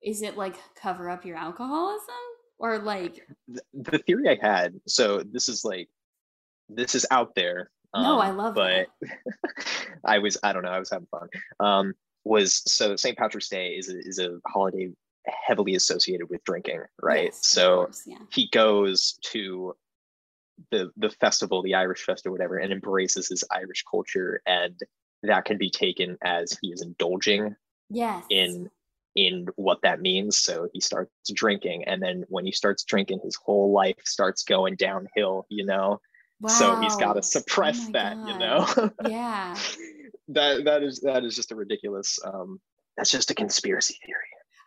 Speaker 1: Is it like cover up your alcoholism or like?
Speaker 2: th- the theory I had, so this is like, this is out there.
Speaker 1: No,
Speaker 2: um,
Speaker 1: I love it.
Speaker 2: But I was, I don't know, I was having fun. Um, was so St. Patrick's Day is a, is a holiday heavily associated with drinking, right?
Speaker 1: Yes,
Speaker 2: so
Speaker 1: course, yeah.
Speaker 2: he goes to the the festival, the Irish Fest or whatever, and embraces his Irish culture, and that can be taken as he is indulging
Speaker 1: Yes.
Speaker 2: in in what that means. So he starts drinking, and then when he starts drinking, his whole life starts going downhill. You know, so he's got to suppress
Speaker 1: Oh
Speaker 2: that. You know,
Speaker 1: Yeah.
Speaker 2: that that is that is just a ridiculous. Um, that's just a conspiracy theory.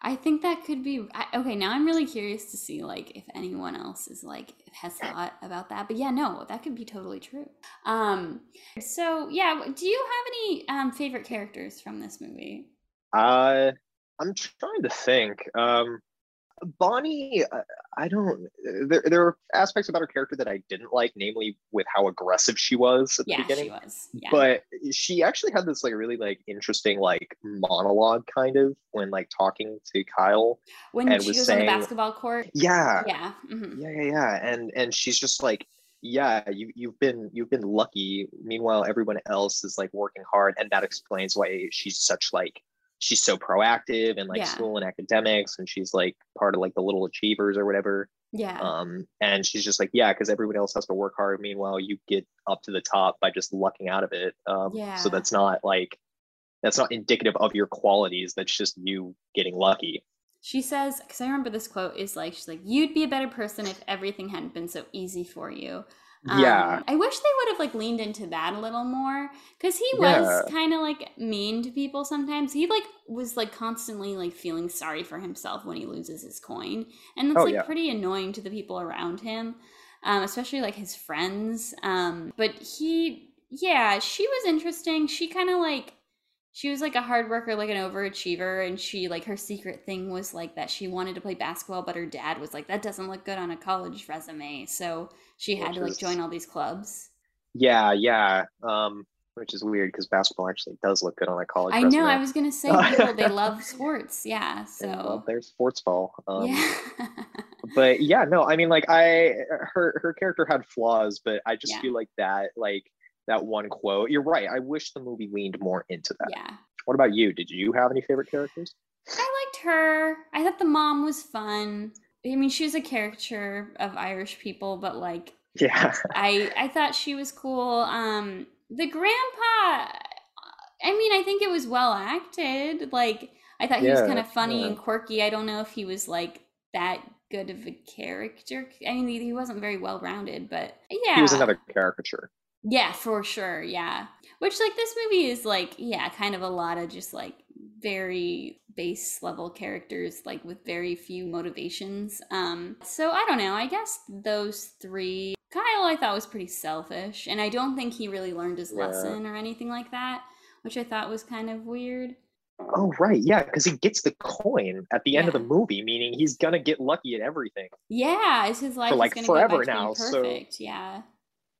Speaker 1: I think that could be I, okay. Now I'm really curious to see like if anyone else is like has thought about that. But yeah, no, that could be totally true. Um, so yeah, do you have any um favorite characters from this movie?
Speaker 2: Uh, I'm trying to think. Um, Bonnie, uh, I don't. There, there are aspects about her character that I didn't like, namely with how aggressive she was at the
Speaker 1: Yeah,
Speaker 2: beginning.
Speaker 1: she was. Yeah.
Speaker 2: But she actually had this like really like interesting like monologue kind of when like talking to Kyle.
Speaker 1: when
Speaker 2: and
Speaker 1: she
Speaker 2: was
Speaker 1: goes on the basketball court.
Speaker 2: Yeah,
Speaker 1: Yeah. mhm.
Speaker 2: yeah, yeah, yeah. And and she's just like, yeah, you you've been you've been lucky. Meanwhile, everyone else is like working hard, and that explains why she's such like she's so proactive in like
Speaker 1: Yeah.
Speaker 2: school and academics, and she's like part of like the little achievers or whatever.
Speaker 1: Yeah.
Speaker 2: Um, and she's just like, yeah, because everyone else has to work hard. Meanwhile, you get up to the top by just lucking out of it. Um,
Speaker 1: Yeah.
Speaker 2: so that's not like that's not indicative of your qualities. That's just you getting lucky.
Speaker 1: She says, because I remember this quote is like, she's like, "You'd be a better person if everything hadn't been so easy for you."
Speaker 2: Yeah.
Speaker 1: Um, I wish they would have like leaned into that a little more because he
Speaker 2: Yeah.
Speaker 1: was kind of like mean to people sometimes. He like was like constantly like feeling sorry for himself when he loses his coin, and that's
Speaker 2: Oh,
Speaker 1: like
Speaker 2: yeah.
Speaker 1: pretty annoying to the people around him, um, especially like his friends. Um, but he, yeah, she was interesting. She kind of like she was like a hard worker, like an overachiever, and she like her secret thing was like that she wanted to play basketball, but her dad was like that doesn't look good on a college resume, so she had
Speaker 2: Which
Speaker 1: to like
Speaker 2: is-
Speaker 1: join all these clubs.
Speaker 2: Yeah, yeah. Um, which is weird because basketball actually does look good on a college. Resume.
Speaker 1: I know. I was gonna say people they love sports, yeah. So
Speaker 2: their sports ball. Um,
Speaker 1: yeah,
Speaker 2: but yeah, no, I mean, like I, her her character had flaws, but I just
Speaker 1: Yeah.
Speaker 2: feel like that, like that one quote. You're right. I wish the movie leaned more into that.
Speaker 1: yeah.
Speaker 2: What about you? Did you have any favorite characters?
Speaker 1: I liked her. I thought the mom was fun. I mean, she was a caricature of Irish people, but like
Speaker 2: Yeah,
Speaker 1: I I thought she was cool. Um, the grandpa. I mean, I think it was well acted. Like I thought he was kind of funny
Speaker 2: yeah.
Speaker 1: and quirky. I don't know if he was like that good of a character. I mean, he he wasn't very well rounded, but yeah,
Speaker 2: He was another caricature.
Speaker 1: Yeah, for sure. Yeah. Which, like, this movie is like, yeah, kind of a lot of just like very base level characters, like with very few motivations. Um, so I don't know. I guess those three. Kyle, I thought was pretty selfish, and I don't think he really learned his
Speaker 2: Yeah.
Speaker 1: lesson or anything like that, which I thought was kind of weird.
Speaker 2: Oh right, yeah, because he gets the coin at the end of the movie, meaning he's gonna get lucky at everything.
Speaker 1: Yeah, is his life is
Speaker 2: like, forever
Speaker 1: get back to
Speaker 2: now, so-
Speaker 1: perfect. Yeah.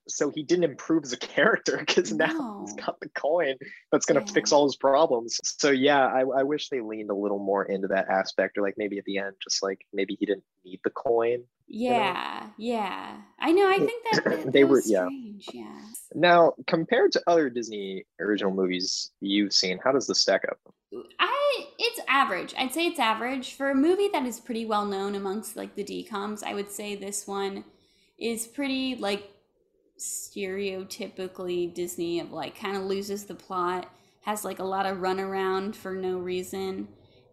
Speaker 2: So he didn't improve as a character because now
Speaker 1: No.
Speaker 2: he's got the coin that's gonna
Speaker 1: Yeah.
Speaker 2: fix all his problems. So yeah, I, I wish they leaned a little more into that aspect, or like maybe at the end, just like maybe he didn't need the coin. know?
Speaker 1: Yeah, yeah. I know. I think that, that,
Speaker 2: They
Speaker 1: that
Speaker 2: were-
Speaker 1: was
Speaker 2: yeah.
Speaker 1: strange. Yeah.
Speaker 2: Now, compared to other Disney original movies you've seen, how does this stack up?
Speaker 1: I it's average. I'd say it's average for a movie that is pretty well known amongst like the DComs. I would say this one is pretty like stereotypically Disney of like kind of loses the plot, has like a lot of runaround for no reason,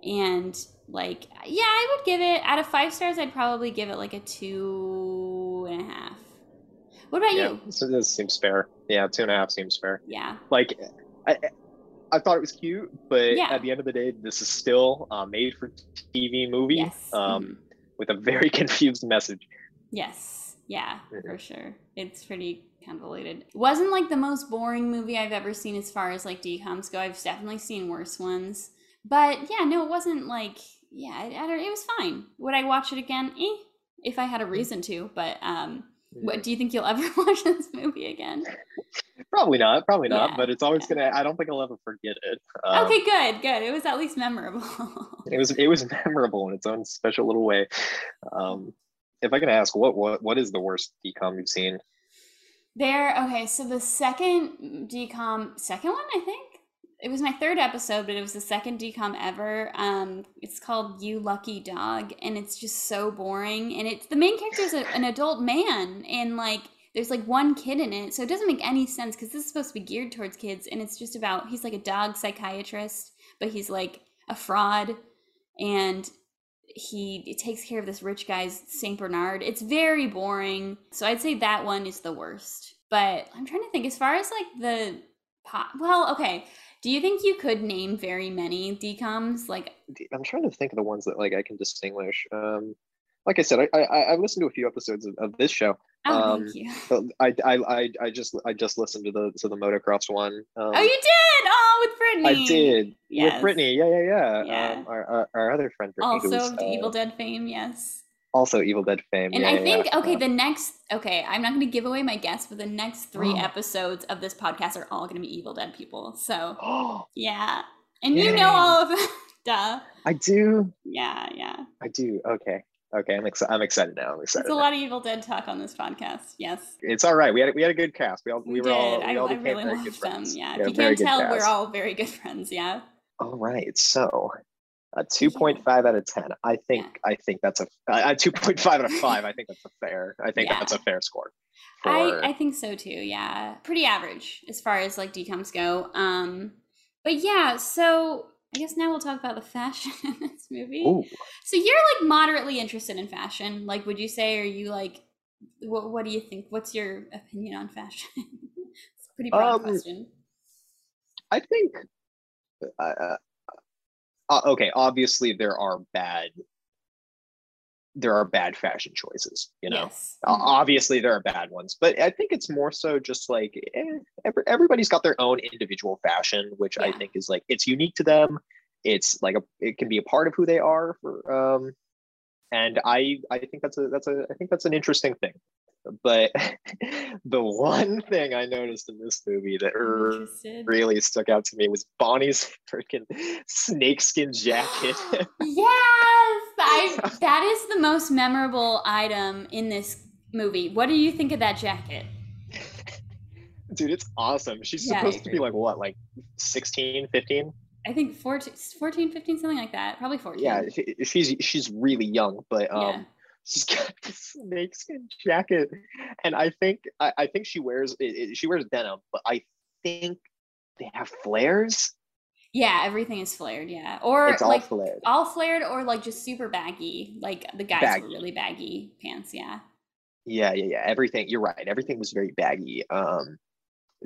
Speaker 1: and like yeah, I would give it out of five stars. I'd probably give it like a two and a half. What about
Speaker 2: Yeah,
Speaker 1: you?
Speaker 2: so this seems fair. Yeah, two and a half seems fair.
Speaker 1: Yeah,
Speaker 2: like I, I thought it was cute, but
Speaker 1: Yeah.
Speaker 2: at the end of the day, this is still a made for TV movie
Speaker 1: yes,
Speaker 2: um,
Speaker 1: mhm.
Speaker 2: with a very confused message.
Speaker 1: Yes. Yeah, for sure. It's pretty convoluted. It wasn't like the most boring movie I've ever seen as far as like DCOMs go. I've definitely seen worse ones. But yeah, no, it wasn't like yeah, I, I it was fine. Would I watch it again? Eh, if I had a reason to, but um what do you think you'll ever watch this movie again?
Speaker 2: Probably not, probably not.
Speaker 1: Yeah,
Speaker 2: But it's always
Speaker 1: yeah.
Speaker 2: gonna. I don't think I'll ever forget it. Um,
Speaker 1: okay, good, good. It was at least memorable.
Speaker 2: It was it was memorable in its own special little way. Um, if I can ask, what what what is the worst DCOM you've seen?
Speaker 1: There, okay, so the second DCOM, second one, I think it was my third episode, but it was the second DCOM ever. Um, it's called "You Lucky Dog," and it's just so boring. And it's the main character is an adult man, and like there's like one kid in it, so it doesn't make any sense because this is supposed to be geared towards kids, and it's just about he's like a dog psychiatrist, but he's like a fraud, and he takes care of this rich guy's Saint Bernard. It's very boring. So I'd say that one is the worst. But I'm trying to think as far as like the pot. Well, okay. Do you think you could name very many DCOMs? Like,
Speaker 2: I'm trying to think of the ones that like I can distinguish. Um, like I said, I I, I listened to a few episodes of, of this show.
Speaker 1: Oh,
Speaker 2: Um,
Speaker 1: thank you.
Speaker 2: I, I I I just I just listened to the to the motocross one. Um,
Speaker 1: Oh, you did! Oh, with Brittany.
Speaker 2: I did
Speaker 1: Yes.
Speaker 2: with Brittany. Yeah, yeah, yeah.
Speaker 1: Yeah.
Speaker 2: Um, our, our our other friend Brittany,
Speaker 1: Also, the
Speaker 2: uh,
Speaker 1: Evil Dead fame, yes.
Speaker 2: also Evil Dead fame.
Speaker 1: And
Speaker 2: yeah,
Speaker 1: I think,
Speaker 2: yeah.
Speaker 1: okay,
Speaker 2: Uh,
Speaker 1: the next, okay, I'm not going to give away my guess, but the next three episodes of this podcast are all going to be Evil Dead people. So, yeah. And you know all of them. Duh.
Speaker 2: I do.
Speaker 1: Yeah, yeah.
Speaker 2: I do. Okay. Okay. I'm excited. I'm excited now. I'm excited.
Speaker 1: It's a
Speaker 2: now.
Speaker 1: lot of Evil Dead talk on this podcast. Yes.
Speaker 2: It's all right. We had we had a good cast. We all we,
Speaker 1: We,
Speaker 2: were
Speaker 1: did.
Speaker 2: all we
Speaker 1: I,
Speaker 2: all
Speaker 1: I really
Speaker 2: very good
Speaker 1: loved them.
Speaker 2: friends.
Speaker 1: Yeah. If you can't tell, we're all very good friends. Yeah.
Speaker 2: All right. So a 2.5 out of 10. I think I think that's a a 2.5 out of 5. I think that's a fair. I think
Speaker 1: Yeah.
Speaker 2: that's a fair score.
Speaker 1: I, I think so too. Yeah. Pretty average as far as like DCOMs go. Um, but yeah, so I guess now we'll talk about the fashion in this movie.
Speaker 2: Ooh.
Speaker 1: So you're like moderately interested in fashion. Like, would you say, are you like, what, what do you think? What's your opinion on fashion? it's a pretty broad
Speaker 2: Um,
Speaker 1: question.
Speaker 2: I think uh, uh, uh, okay, obviously there are bad there are bad fashion choices, you know.
Speaker 1: yes. Mhm.
Speaker 2: Obviously, there are bad ones, but I think it's more so just like eh, every, everybody's got their own individual fashion, which I think is like it's unique to them. It's like a it can be a part of who they are. For, um, and I I think that's a that's a I think that's an interesting thing. But the one thing I noticed in this movie that really stuck out to me was Bonnie's freaking snakeskin jacket.
Speaker 1: yes, I, that is the most memorable item in this movie. What do you think of that jacket?
Speaker 2: Dude, it's awesome. She's
Speaker 1: Yeah,
Speaker 2: supposed to be like what, like 16, 15?
Speaker 1: I think 14, 14, 15, something like that. Probably 14.
Speaker 2: Yeah, she's she's really young, but um
Speaker 1: Yeah.
Speaker 2: She's got this snakeskin jacket. And I think I, I think she wears it, it- she wears denim, but I think they have flares.
Speaker 1: Yeah, everything is flared. Yeah, or
Speaker 2: It's all
Speaker 1: like
Speaker 2: flared.
Speaker 1: all flared, or like just super baggy. Like the guys
Speaker 2: Baggy.
Speaker 1: were really baggy pants. Yeah.
Speaker 2: Yeah, yeah, yeah. Everything. You're right. Everything was very baggy. Um,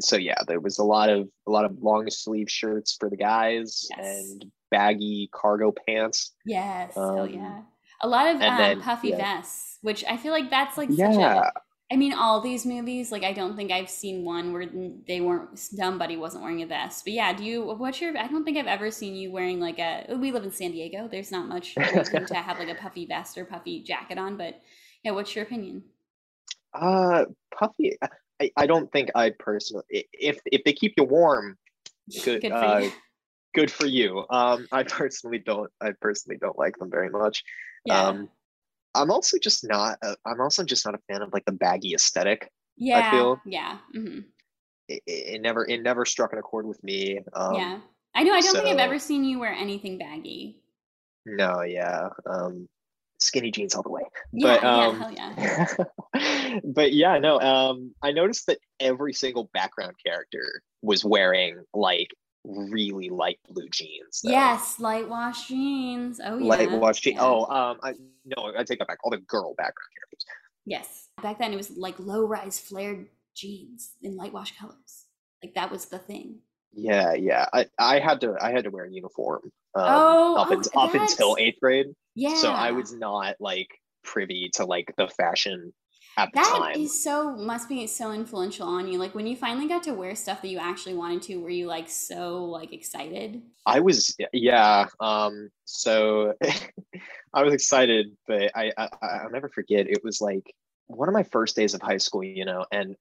Speaker 2: so yeah, there was a lot of a lot of long sleeve shirts for the guys
Speaker 1: Yes.
Speaker 2: and baggy cargo pants.
Speaker 1: Yes.
Speaker 2: Um,
Speaker 1: yeah. A lot of um,
Speaker 2: then-
Speaker 1: puffy
Speaker 2: yeah.
Speaker 1: vests, which I feel like that's like such
Speaker 2: Yeah,
Speaker 1: a. I mean, all these movies, like I don't think I've seen one where they weren't somebody wasn't wearing a vest. But yeah, do you? What's your? I don't think I've ever seen you wearing like a. We live in San Diego. There's not much to have like a puffy vest or puffy jacket on. But yeah, what's your opinion?
Speaker 2: uh, puffy. I, I don't think I personally. If if they keep you warm, Good,
Speaker 1: Good for
Speaker 2: uh,
Speaker 1: you.
Speaker 2: good for you. Um, I personally don't. I personally don't like them very much.
Speaker 1: Yeah.
Speaker 2: Um, I'm also just not. A, I'm also just not a fan of like the baggy aesthetic.
Speaker 1: yeah.
Speaker 2: I feel-
Speaker 1: yeah. hmm
Speaker 2: It, it, never it never struck an accord with me. Um,
Speaker 1: yeah. I know. I don't think I've ever seen you wear anything baggy.
Speaker 2: No, yeah. Um, skinny jeans all the way.
Speaker 1: Yeah.
Speaker 2: But,
Speaker 1: yeah.
Speaker 2: um,
Speaker 1: Hell yeah.
Speaker 2: but yeah, no. Um, I noticed that every single background character was wearing like really light blue jeans. though.
Speaker 1: Yes, light wash jeans. Oh yeah.
Speaker 2: Light wash jeans.
Speaker 1: yeah.
Speaker 2: Oh, um, I no, I take that back. All the girl background characters.
Speaker 1: Yes. Back then it was like low rise flared jeans in light wash colors. Like that was the thing.
Speaker 2: Yeah, yeah. I, I had to I had to wear a uniform. Um,
Speaker 1: Oh,
Speaker 2: up,
Speaker 1: oh,
Speaker 2: un- up until eighth grade.
Speaker 1: Yeah.
Speaker 2: So I was not like privy to like the fashion at the
Speaker 1: That
Speaker 2: time.
Speaker 1: is so must be so influential on you. Like when you finally got to wear stuff that you actually wanted to, were you like so like excited?
Speaker 2: I was yeah. Um so I was excited, but I, I I'll never forget. It was like one of my first days of high school, you know, and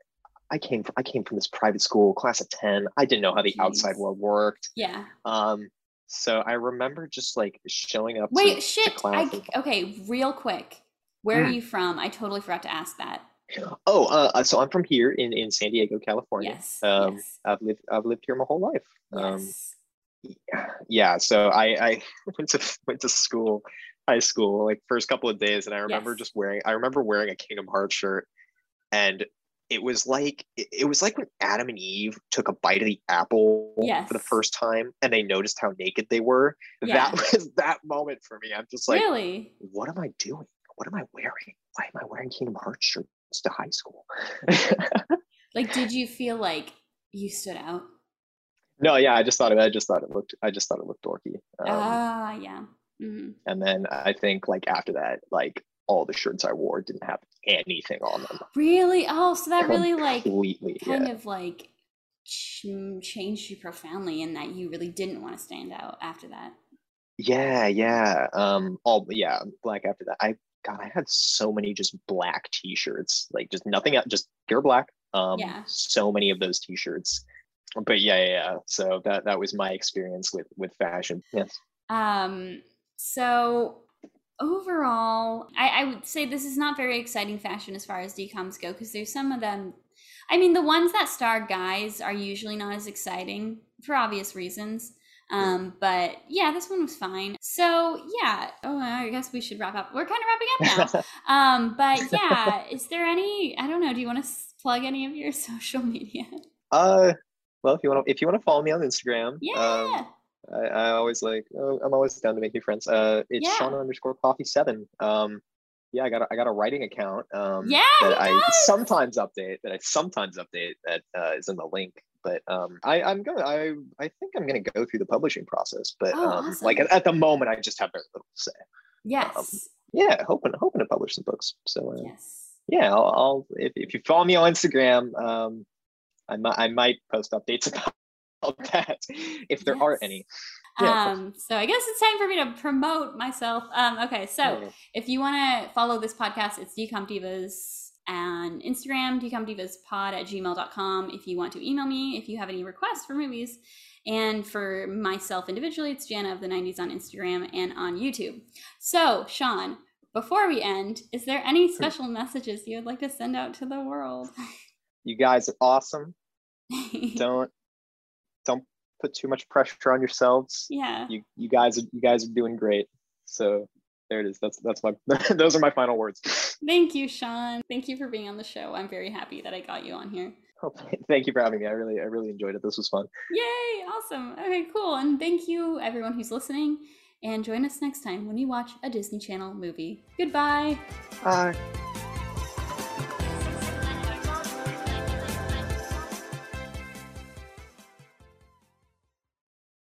Speaker 2: I came from I came from this private school, class of 10. I didn't know how the outside world worked.
Speaker 1: Yeah.
Speaker 2: Um so I remember just like showing up
Speaker 1: Wait, shit. I okay, real quick. Where are
Speaker 2: Mm.
Speaker 1: you from? I totally forgot to ask that.
Speaker 2: oh, uh, so I'm from here in in San Diego, California.
Speaker 1: Yes.
Speaker 2: Um
Speaker 1: yes.
Speaker 2: I've lived I've lived here my whole life. Um
Speaker 1: yes.
Speaker 2: yeah so i i went to went to school high school like first couple of days and i remember
Speaker 1: Yes.
Speaker 2: just wearing i remember wearing a kingdom hearts shirt and it was like it, it was like when adam and eve took a bite of the apple for the first time and they noticed how naked they were
Speaker 1: Yeah.
Speaker 2: that was that moment for me i'm just like
Speaker 1: really?
Speaker 2: what am i doing what am i wearing why am i wearing kingdom hearts shirts to high school
Speaker 1: Like did you feel like you stood out?
Speaker 2: no yeah i just thought it i just thought it looked i just thought it looked dorky um,
Speaker 1: Ah, yeah. hmm
Speaker 2: And then I think like after that, like all the shirts I wore didn't have anything on them.
Speaker 1: Really? Oh, so that really like
Speaker 2: Completely.
Speaker 1: kind
Speaker 2: yeah.
Speaker 1: of like ch- changed you profoundly in that you really didn't want to stand out after that.
Speaker 2: yeah, yeah. Um all yeah, black after that. I God, I had so many just black t-shirts. Like just nothing just pure black. Um
Speaker 1: Yeah.
Speaker 2: so many of those t-shirts. But yeah, yeah, yeah. So that that was my experience with with fashion. Yes.
Speaker 1: Um, so overall, I, I would say this is not very exciting fashion as far as DCOMs go because there's some of them. I mean, the ones that star guys are usually not as exciting for obvious reasons. Um, but yeah, this one was fine. So yeah, oh, I guess we should wrap up. We're kind of wrapping up now. Um, but yeah, is there any? I don't know. Do you want to plug any of your social media?
Speaker 2: uh well if you want to if you want to follow me on Instagram,
Speaker 1: Yeah.
Speaker 2: um I, I always like oh, I'm always down to make new friends. Uh, it's
Speaker 1: Yeah.
Speaker 2: Sean underscore coffee seven. Um, yeah, I got a, I got a writing account. Um,
Speaker 1: Yeah,
Speaker 2: that I
Speaker 1: does.
Speaker 2: sometimes update. That I sometimes update. That uh, is in the link. But um, I I'm going. I I think I'm going to go through the publishing process. But
Speaker 1: Oh,
Speaker 2: um, like at, at the moment, I just have very little to say.
Speaker 1: yes.
Speaker 2: Yeah, hoping hoping to publish some books. So uh,
Speaker 1: yes.
Speaker 2: yeah, I'll, I'll if if you follow me on Instagram, um, I might I might post updates about that if there are any. Yeah,
Speaker 1: um, so I guess it's time for me to promote myself. Um, okay, so
Speaker 2: Yeah.
Speaker 1: if you want to follow this podcast, it's DCOM Divas on Instagram, dcomdivaspod at gmail.com. If you want to email me, if you have any requests for movies. And for myself individually, it's Jana of the 90s on Instagram and on YouTube. So, Sean, before we end, is there any special messages you would like to send out to the world?
Speaker 2: You guys are awesome. don't don't put too much pressure on yourselves.
Speaker 1: yeah.
Speaker 2: You you guys you guys are doing great. So there it is. That's that's my those are my final words.
Speaker 1: Thank you, Sean. Thank you for being on the show. I'm very happy that I got you on here.
Speaker 2: Oh, thank you for having me. I really, I really enjoyed it. This was fun.
Speaker 1: Yay! Awesome. Okay, cool. And thank you, everyone who's listening. And join us next time when you watch a Disney Channel movie. Goodbye.
Speaker 2: Bye.